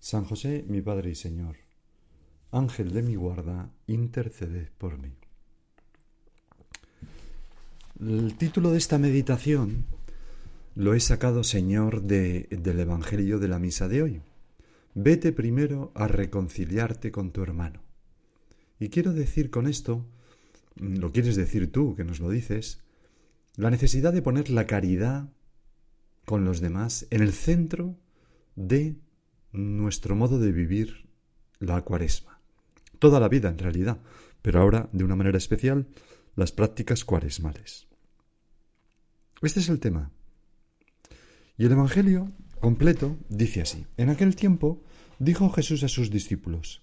San José, mi Padre y Señor, Ángel de mi guarda, interceded por mí. El título de esta meditación lo he sacado, Señor, de, del Evangelio de la Misa de hoy. Vete primero a reconciliarte con tu hermano. Y quiero decir con esto, lo quieres decir tú, que nos lo dices, la necesidad de poner la caridad con los demás en el centro de nuestro modo de vivir la cuaresma. Toda la vida en realidad, pero ahora de una manera especial las prácticas cuaresmales. Este es el tema. Y el Evangelio completo dice así. En aquel tiempo dijo Jesús a sus discípulos,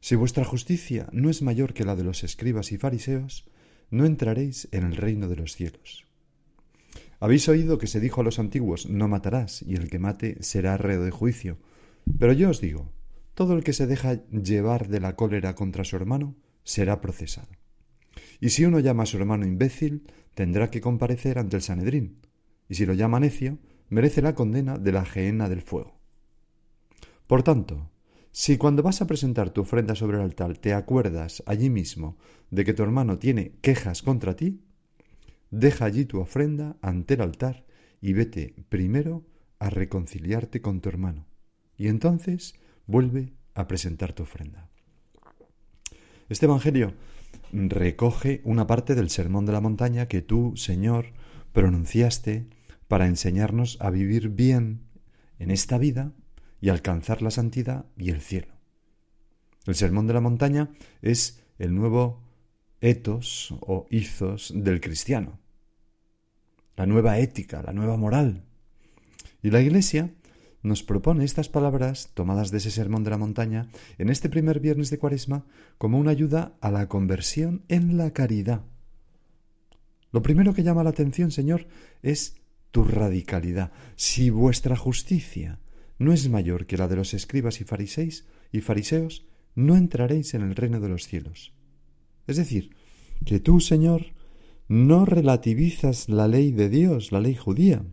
Si vuestra justicia no es mayor que la de los escribas y fariseos, no entraréis en el reino de los cielos. Habéis oído que se dijo a los antiguos, no matarás, y el que mate será reo de juicio. Pero yo os digo, todo el que se deja llevar de la cólera contra su hermano será procesado. Y si uno llama a su hermano imbécil, tendrá que comparecer ante el Sanedrín, y si lo llama necio, merece la condena de la gehenna del fuego. Por tanto, si cuando vas a presentar tu ofrenda sobre el altar te acuerdas allí mismo de que tu hermano tiene quejas contra ti, deja allí tu ofrenda ante el altar y vete primero a reconciliarte con tu hermano y entonces vuelve a presentar tu ofrenda. Este Evangelio recoge una parte del Sermón de la Montaña que tú, Señor, pronunciaste para enseñarnos a vivir bien en esta vida y alcanzar la santidad y el cielo. El Sermón de la Montaña es el nuevo etos o ethos del cristiano, la nueva ética, la nueva moral. Y la Iglesia nos propone estas palabras, tomadas de ese sermón de la montaña, en este primer viernes de Cuaresma, como una ayuda a la conversión en la caridad. Lo primero que llama la atención, Señor, es tu radicalidad. Si vuestra justicia no es mayor que la de los escribas y fariseos, y fariseos, no entraréis en el reino de los cielos. Es decir, que tú, Señor, no relativizas la ley de Dios, la ley judía,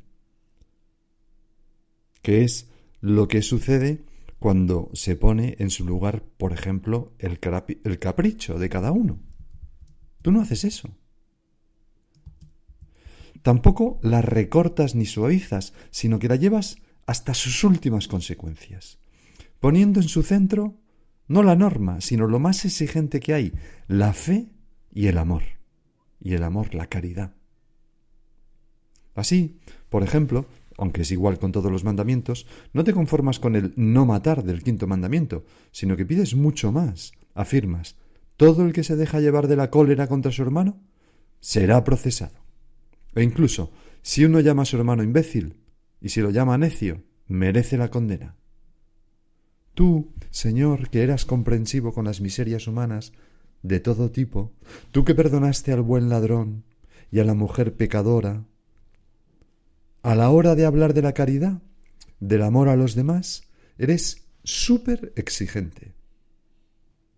que es lo que sucede cuando se pone en su lugar, por ejemplo, el, el capricho de cada uno. Tú no haces eso. Tampoco la recortas ni suavizas, sino que la llevas hasta sus últimas consecuencias, poniendo en su centro no la norma, sino lo más exigente que hay, la fe y el amor, y el amor, la caridad. Así, por ejemplo, aunque es igual con todos los mandamientos, no te conformas con el no matar del quinto mandamiento, sino que pides mucho más. Afirmas, todo el que se deja llevar de la cólera contra su hermano será procesado. E incluso, si uno llama a su hermano imbécil, y si lo llama necio, merece la condena. Tú, Señor, que eras comprensivo con las miserias humanas de todo tipo, tú que perdonaste al buen ladrón y a la mujer pecadora, a la hora de hablar de la caridad, del amor a los demás, eres súper exigente.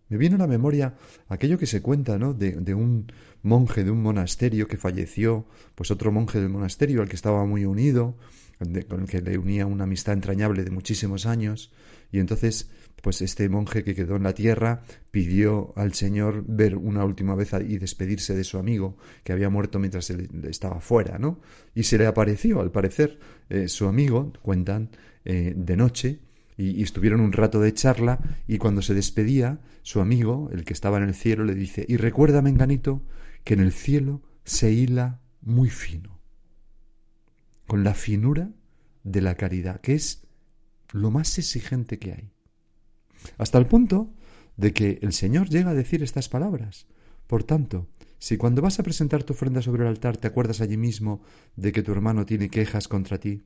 Me viene a la memoria aquello que se cuenta, ¿no? De, de, un monje de un monasterio que falleció, pues otro monje del monasterio al que estaba muy unido, con el que le unía una amistad entrañable de muchísimos años, y entonces pues este monje que quedó en la tierra pidió al Señor ver una última vez y despedirse de su amigo que había muerto mientras él estaba fuera, ¿no? Y se le apareció, al parecer, eh, su amigo, cuentan, eh, de noche, y, estuvieron un rato de charla y cuando se despedía, su amigo, el que estaba en el cielo, le dice, y recuerda, Menganito, que en el cielo se hila muy fino, con la finura de la caridad, que es lo más exigente que hay. Hasta el punto de que el Señor llega a decir estas palabras. Por tanto, si cuando vas a presentar tu ofrenda sobre el altar te acuerdas allí mismo de que tu hermano tiene quejas contra ti,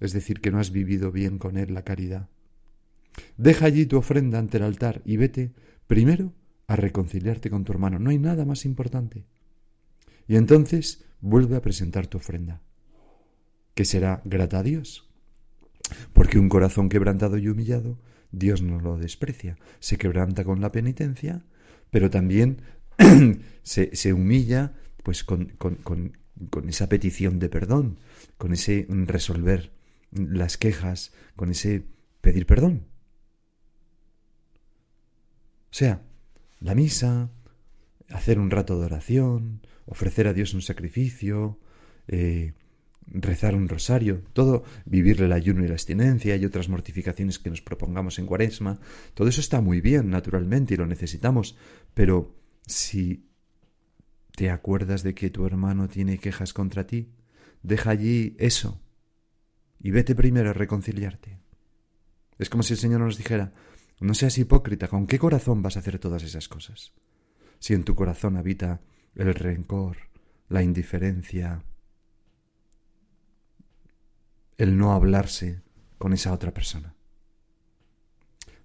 es decir, que no has vivido bien con él la caridad, deja allí tu ofrenda ante el altar y vete primero a reconciliarte con tu hermano. No hay nada más importante. Y entonces vuelve a presentar tu ofrenda, que será grata a Dios. Porque un corazón quebrantado y humillado, Dios no lo desprecia. Se quebranta con la penitencia, pero también se, se, humilla pues con, con, con, con esa petición de perdón, con ese resolver las quejas, con ese pedir perdón. O sea, la misa, hacer un rato de oración, ofrecer a Dios un sacrificio, eh, rezar un rosario, todo, vivir el ayuno y la abstinencia y otras mortificaciones que nos propongamos en cuaresma, todo eso está muy bien, naturalmente, y lo necesitamos, pero si te acuerdas de que tu hermano tiene quejas contra ti, deja allí eso y vete primero a reconciliarte. Es como si el Señor nos dijera, no seas hipócrita, ¿con qué corazón vas a hacer todas esas cosas? Si en tu corazón habita el rencor, la indiferencia, el no hablarse con esa otra persona.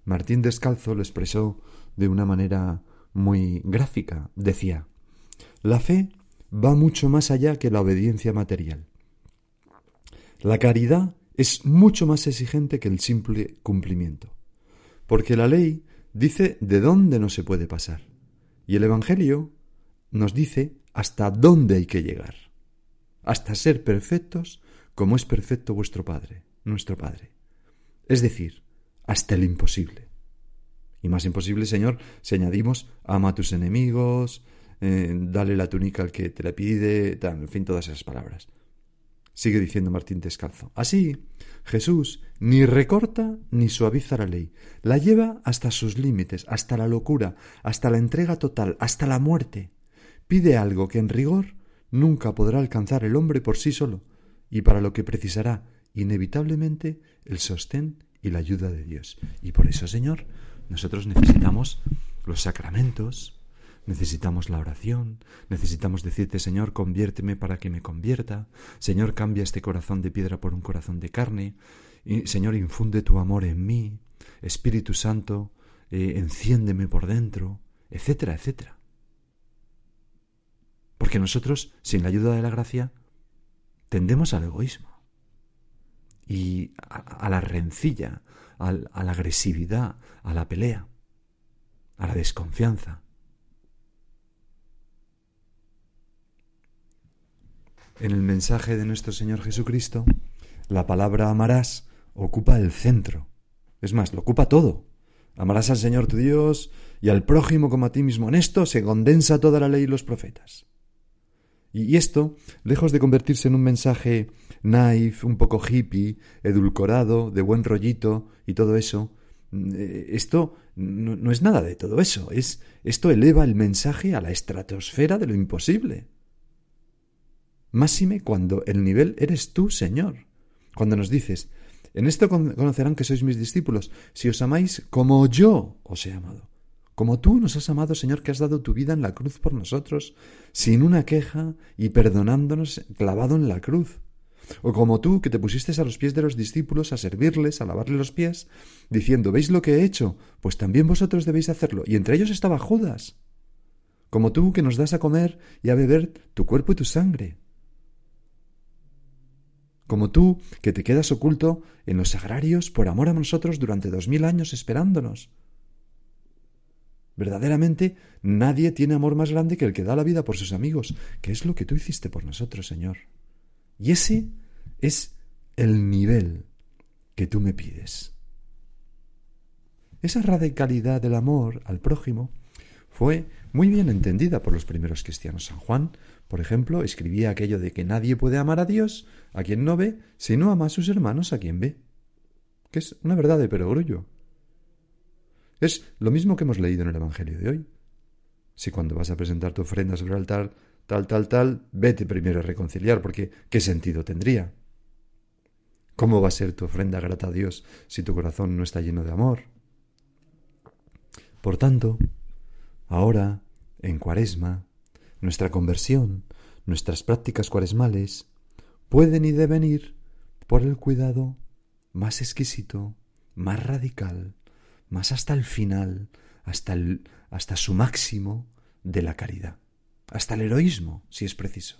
Martín Descalzo lo expresó de una manera muy gráfica. Decía, la fe va mucho más allá que la obediencia material. La caridad es mucho más exigente que el simple cumplimiento, porque la ley dice de dónde no se puede pasar, y el Evangelio nos dice hasta dónde hay que llegar, hasta ser perfectos como es perfecto vuestro Padre, nuestro Padre. Es decir, hasta el imposible. Y más imposible, Señor, si añadimos, ama a tus enemigos, eh, dale la túnica al que te la pide, en fin, todas esas palabras. Sigue diciendo Martín Descalzo. Así, Jesús ni recorta ni suaviza la ley, la lleva hasta sus límites, hasta la locura, hasta la entrega total, hasta la muerte. Pide algo que en rigor nunca podrá alcanzar el hombre por sí solo, y para lo que precisará inevitablemente el sostén y la ayuda de Dios. Y por eso, Señor, nosotros necesitamos los sacramentos, necesitamos la oración, necesitamos decirte, Señor, conviérteme para que me convierta, Señor, cambia este corazón de piedra por un corazón de carne, Señor, infunde tu amor en mí, Espíritu Santo, eh, enciéndeme por dentro, etcétera, etcétera. Porque nosotros, sin la ayuda de la gracia, tendemos al egoísmo y a, la rencilla, a la agresividad, a la pelea, a la desconfianza. En el mensaje de nuestro Señor Jesucristo, la palabra amarás ocupa el centro. Es más, lo ocupa todo. Amarás al Señor tu Dios y al prójimo como a ti mismo. En esto se condensa toda la ley y los profetas. Y esto, lejos de convertirse en un mensaje naif, un poco hippie, edulcorado, de buen rollito y todo eso, eh, esto no, no, es nada de todo eso. Es, esto eleva el mensaje a la estratosfera de lo imposible. Máxime cuando el nivel eres tú, Señor. Cuando nos dices, en esto conocerán que sois mis discípulos, si os amáis como yo os he amado. Como tú nos has amado, Señor, que has dado tu vida en la cruz por nosotros, sin una queja y perdonándonos clavado en la cruz. O como tú, que te pusiste a los pies de los discípulos a servirles, a lavarle los pies, diciendo, ¿veis lo que he hecho? Pues también vosotros debéis hacerlo. Y entre ellos estaba Judas. Como tú, que nos das a comer y a beber tu cuerpo y tu sangre como tú, que te quedas oculto en los sagrarios por amor a nosotros durante dos mil años esperándonos. Verdaderamente nadie tiene amor más grande que el que da la vida por sus amigos, que es lo que tú hiciste por nosotros, Señor. Y ese es el nivel que tú me pides. Esa radicalidad del amor al prójimo fue muy bien entendida por los primeros cristianos. San Juan, por ejemplo, escribía aquello de que nadie puede amar a Dios a quien no ve, si no ama a sus hermanos a quien ve. que es una verdad de perogrullo. Es lo mismo que hemos leído en el Evangelio de hoy. Si cuando vas a presentar tu ofrenda sobre el altar, tal, tal, tal, vete primero a reconciliar, porque ¿qué sentido tendría? ¿Cómo va a ser tu ofrenda grata a Dios si tu corazón no está lleno de amor? Por tanto, ahora, en Cuaresma, nuestra conversión, nuestras prácticas cuaresmales, pueden y deben ir por el cuidado más exquisito, más radical, más hasta el final, hasta, el, hasta su máximo de la caridad, hasta el heroísmo, si es preciso.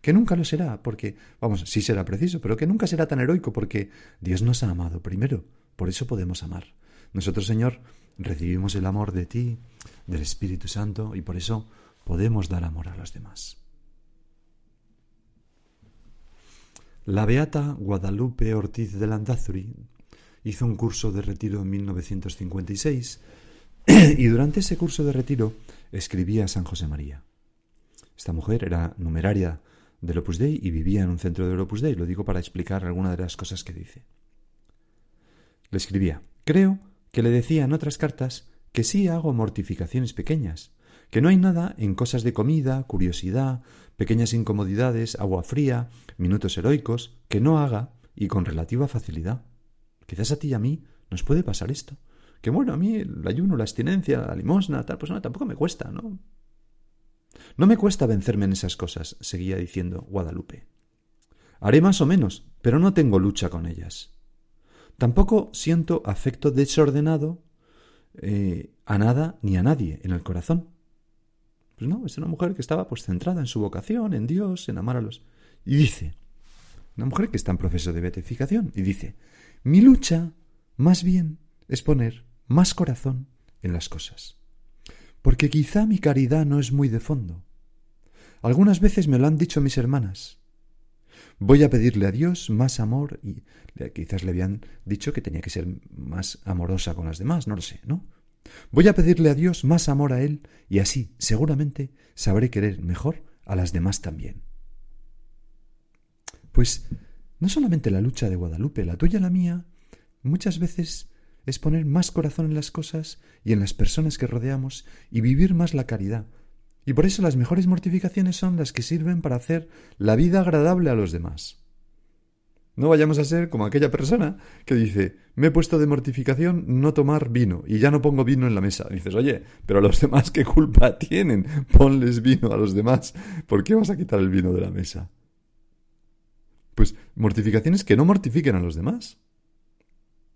Que nunca lo será, porque, vamos, sí será preciso, pero que nunca será tan heroico, porque Dios nos ha amado primero, por eso podemos amar. Nosotros, Señor, recibimos el amor de ti, del Espíritu Santo, y por eso podemos dar amor a los demás. La beata Guadalupe Ortiz de Landazuri hizo un curso de retiro en 1956 y durante ese curso de retiro escribía a San José María. Esta mujer era numeraria del Opus Dei y vivía en un centro del Opus Dei. Lo digo para explicar alguna de las cosas que dice. Le escribía, creo que le decía en otras cartas que sí hago mortificaciones pequeñas, que no hay nada en cosas de comida, curiosidad, pequeñas incomodidades, agua fría, minutos heroicos, que no haga y con relativa facilidad. Quizás a ti y a mí nos puede pasar esto. Que bueno, a mí el ayuno, la abstinencia, la limosna, tal, pues no, tampoco me cuesta, ¿no? No me cuesta vencerme en esas cosas, seguía diciendo Guadalupe. Haré más o menos, pero no tengo lucha con ellas. Tampoco siento afecto desordenado eh, a nada ni a nadie en el corazón. Pues no, es una mujer que estaba pues centrada en su vocación, en Dios, en amar a los... Y dice, una mujer que está en proceso de beatificación, y dice, mi lucha, más bien, es poner más corazón en las cosas. Porque quizá mi caridad no es muy de fondo. Algunas veces me lo han dicho mis hermanas. Voy a pedirle a Dios más amor y quizás le habían dicho que tenía que ser más amorosa con las demás, no lo sé, ¿no? Voy a pedirle a Dios más amor a Él y así, seguramente, sabré querer mejor a las demás también. Pues no solamente la lucha de Guadalupe, la tuya la mía, muchas veces es poner más corazón en las cosas y en las personas que rodeamos y vivir más la caridad. Y por eso las mejores mortificaciones son las que sirven para hacer la vida agradable a los demás. No vayamos a ser como aquella persona que dice, me he puesto de mortificación no tomar vino y ya no pongo vino en la mesa. dices, oye, pero a los demás qué culpa tienen, ponles vino a los demás, ¿por qué vas a quitar el vino de la mesa? Pues mortificaciones que no mortifiquen a los demás.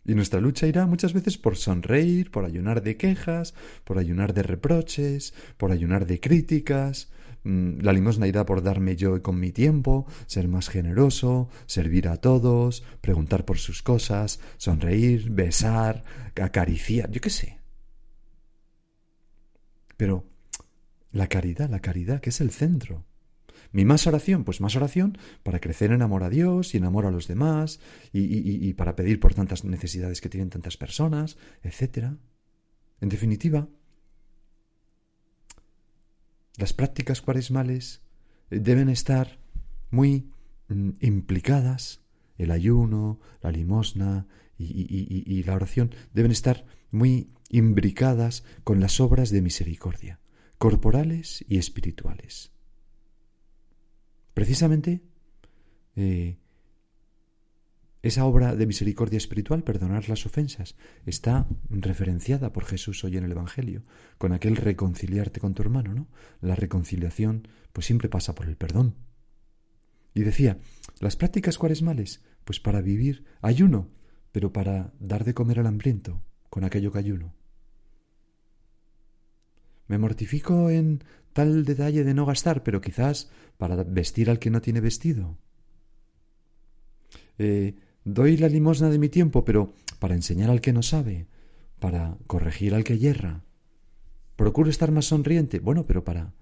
Y nuestra lucha irá muchas veces por sonreír, por ayunar de quejas, por ayunar de reproches, por ayunar de críticas, Mm, la limosna irá por darme yo con mi tiempo, ser más generoso, servir a todos, preguntar por sus cosas, sonreír, besar, acariciar, yo qué sé. Pero la caridad, la caridad, que es el centro. Mi más oración, pues más oración para crecer en amor a Dios y en amor a los demás y, para pedir por tantas necesidades que tienen tantas personas, etc. En definitiva, las prácticas cuaresmales deben estar muy mm, implicadas, el ayuno, la limosna y, la oración deben estar muy imbricadas con las obras de misericordia, corporales y espirituales. Precisamente eh, esa obra de misericordia espiritual, perdonar las ofensas, está referenciada por Jesús hoy en el Evangelio, con aquel reconciliarte con tu hermano, ¿no? La reconciliación, pues siempre pasa por el perdón. Y decía, las prácticas cuaresmales, pues para vivir ayuno, pero para dar de comer al hambriento, con aquello que ayuno. Me mortifico en tal detalle de no gastar, pero quizás para vestir al que no tiene vestido. Eh, Doy la limosna de mi tiempo, pero para enseñar al que no sabe, para corregir al que yerra. Procuro estar más sonriente, bueno, pero para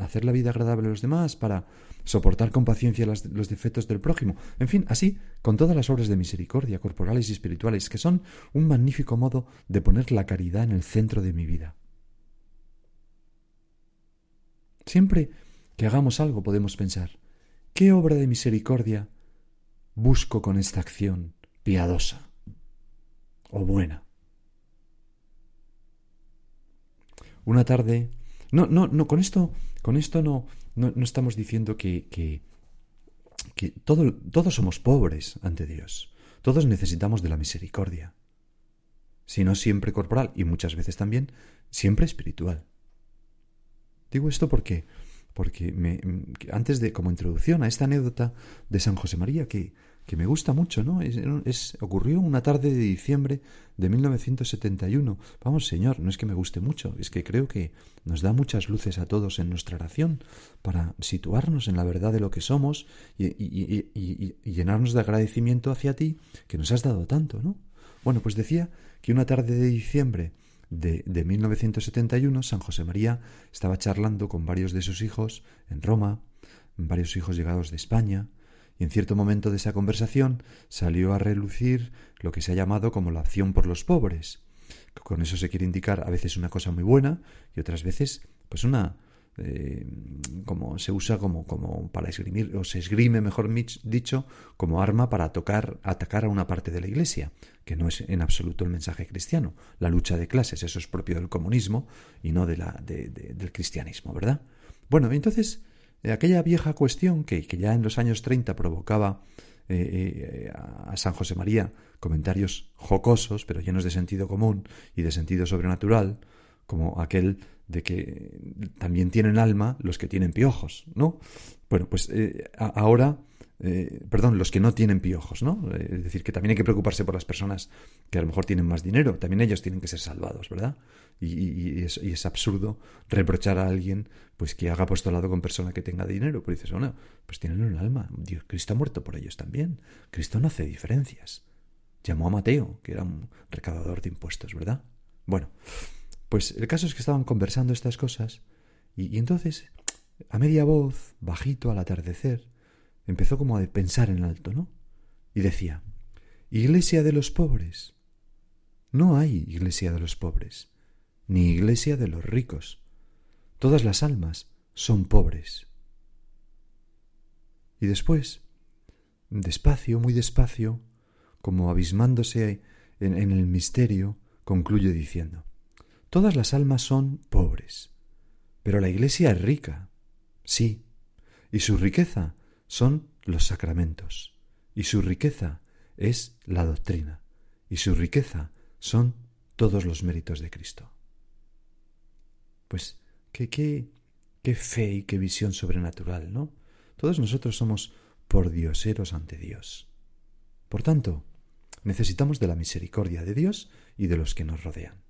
hacer la vida agradable a los demás, para soportar con paciencia los, defectos del prójimo, en fin, así con todas las obras de misericordia, corporales y espirituales, que son un magnífico modo de poner la caridad en el centro de mi vida. Siempre que hagamos algo podemos pensar, ¿qué obra de misericordia busco con esta acción piadosa o buena. Una tarde. No, no, no, con esto, con esto no, no, estamos diciendo que, que, que todo, todos somos pobres ante Dios. Todos necesitamos de la misericordia. Si no siempre corporal y muchas veces también, siempre espiritual. Digo esto porque, porque me, antes de, como introducción a esta anécdota de San José María, que, que me gusta mucho, ¿no? Es, ocurrió una tarde de diciembre de 1971. Vamos, Señor, no es que me guste mucho, es que creo que nos da muchas luces a todos en nuestra oración para situarnos en la verdad de lo que somos y llenarnos de agradecimiento hacia ti que nos has dado tanto, ¿no? Bueno, pues decía que una tarde de diciembre de, de 1971, San José María estaba charlando con varios de sus hijos en Roma, varios hijos llegados de España, y en cierto momento de esa conversación salió a relucir lo que se ha llamado como la acción por los pobres. Con eso se quiere indicar a veces una cosa muy buena y otras veces pues una eh, como se usa como, como para esgrimir o se esgrime mejor dicho como arma para tocar atacar a una parte de la iglesia que no es en absoluto el mensaje cristiano la lucha de clases eso es propio del comunismo y no de la del cristianismo verdad bueno entonces aquella vieja cuestión que, que, ya en los años 30 provocaba eh, eh, a San José María comentarios jocosos, pero llenos de sentido común y de sentido sobrenatural, como aquel de que también tienen alma los que tienen piojos, ¿no? Bueno, pues eh, ahora, perdón, los que no tienen piojos, ¿no? Es decir, que también hay que preocuparse por las personas que a lo mejor tienen más dinero, también ellos tienen que ser salvados, ¿verdad? Y, es, absurdo reprochar a alguien pues que haga apostolado con persona que tenga dinero. Pues dices, bueno, pues tienen un alma. Cristo ha muerto por ellos también. Cristo no hace diferencias. Llamó a Mateo, que era un recaudador de impuestos, ¿verdad? Bueno, pues el caso es que estaban conversando estas cosas y, entonces, a media voz, bajito al atardecer, empezó como a pensar en alto, ¿no? Y decía, Iglesia de los pobres. No hay iglesia de los pobres ni iglesia de los ricos. Todas las almas son pobres. Y después, despacio, muy despacio, como abismándose en, el misterio, concluye diciendo, Todas las almas son pobres, pero la iglesia es rica, sí, y su riqueza son los sacramentos, y su riqueza es la doctrina, y su riqueza son todos los méritos de Cristo. Pues qué, qué, qué fe y qué visión sobrenatural, ¿no? Todos nosotros somos pordioseros ante Dios. Por tanto, necesitamos de la misericordia de Dios y de los que nos rodean.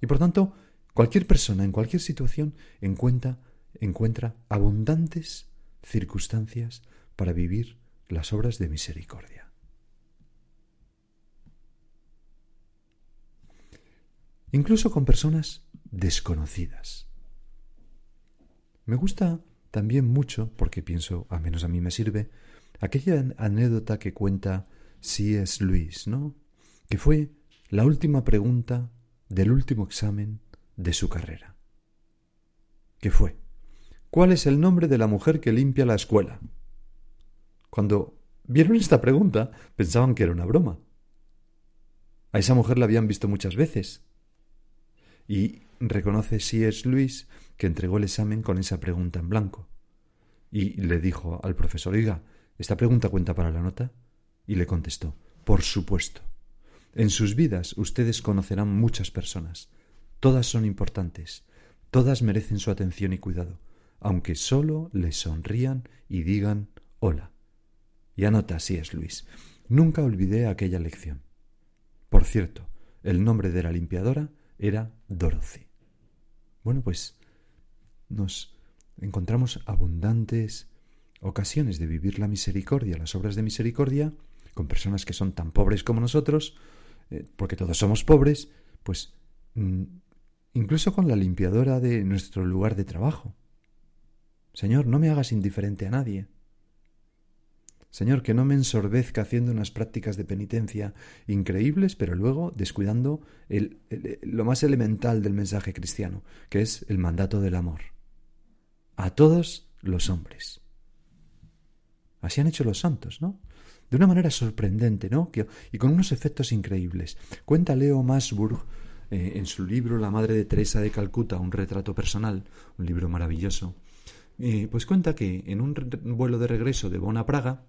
Y por tanto, cualquier persona en cualquier situación encuentra, encuentra abundantes circunstancias para vivir las obras de misericordia. Incluso con personas desconocidas. Me gusta también mucho, porque pienso, al menos a mí me sirve, aquella anécdota que cuenta C.S. Luis, ¿no? Que fue la última pregunta del último examen de su carrera. ¿Qué fue? ¿Cuál es el nombre de la mujer que limpia la escuela? Cuando vieron esta pregunta, pensaban que era una broma. A esa mujer la habían visto muchas veces. Y reconoce es Luis que entregó el examen con esa pregunta en blanco. Y le dijo al profesor, oiga, ¿esta pregunta cuenta para la nota? Y le contestó, por supuesto. En sus vidas ustedes conocerán muchas personas. Todas son importantes. Todas merecen su atención y cuidado, aunque solo les sonrían y digan hola. Y anota así es Luis. Nunca olvidé aquella lección. Por cierto, el nombre de la limpiadora era Dorothy. Bueno, pues nos encontramos abundantes ocasiones de vivir la misericordia, las obras de misericordia, con personas que son tan pobres como nosotros, eh, porque todos somos pobres, pues mm, incluso con la limpiadora de nuestro lugar de trabajo. Señor, no me hagas indiferente a nadie. Señor, que no me ensorbezca haciendo unas prácticas de penitencia increíbles, pero luego descuidando lo más elemental del mensaje cristiano, que es el mandato del amor. A todos los hombres. Así han hecho los santos, ¿no? De una manera sorprendente, ¿no? y con unos efectos increíbles. Cuenta Leo Masburg eh, en su libro La Madre de Teresa de Calcuta, un retrato personal, un libro maravilloso, eh, pues cuenta que en un vuelo de regreso de Bonn a Praga,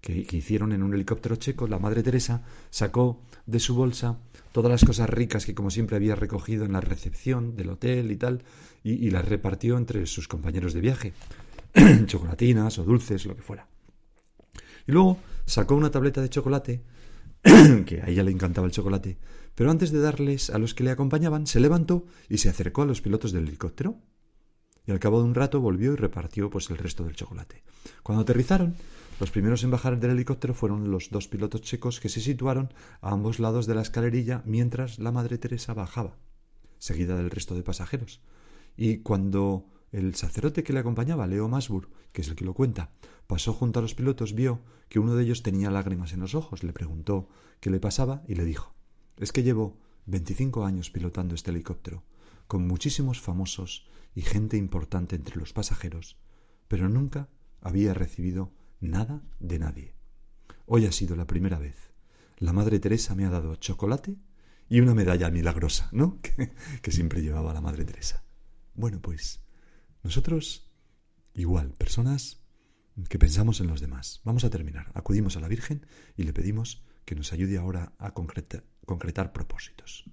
que, hicieron en un helicóptero checo, la Madre Teresa sacó de su bolsa todas las cosas ricas que como siempre había recogido en la recepción del hotel y tal, y las repartió entre sus compañeros de viaje, chocolatinas o dulces, lo que fuera. Y luego sacó una tableta de chocolate, que a ella le encantaba el chocolate, pero antes de darles a los que le acompañaban, se levantó y se acercó a los pilotos del helicóptero. Y al cabo de un rato volvió y repartió pues el resto del chocolate. Cuando aterrizaron, los primeros en bajar del helicóptero fueron los dos pilotos checos que se situaron a ambos lados de la escalerilla mientras la Madre Teresa bajaba, seguida del resto de pasajeros. Y cuando el sacerdote que le acompañaba, Leo Masbur, que es el que lo cuenta, pasó junto a los pilotos, vio que uno de ellos tenía lágrimas en los ojos, le preguntó qué le pasaba y le dijo es que llevo 25 años pilotando este helicóptero, con muchísimos famosos y gente importante entre los pasajeros, pero nunca había recibido nada de nadie. Hoy ha sido la primera vez. La Madre Teresa me ha dado chocolate y una medalla milagrosa, ¿no? Que, que siempre llevaba la Madre Teresa. Bueno, pues nosotros, igual, personas que pensamos en los demás. Vamos a terminar. Acudimos a la Virgen y le pedimos que nos ayude ahora a concretar, propósitos.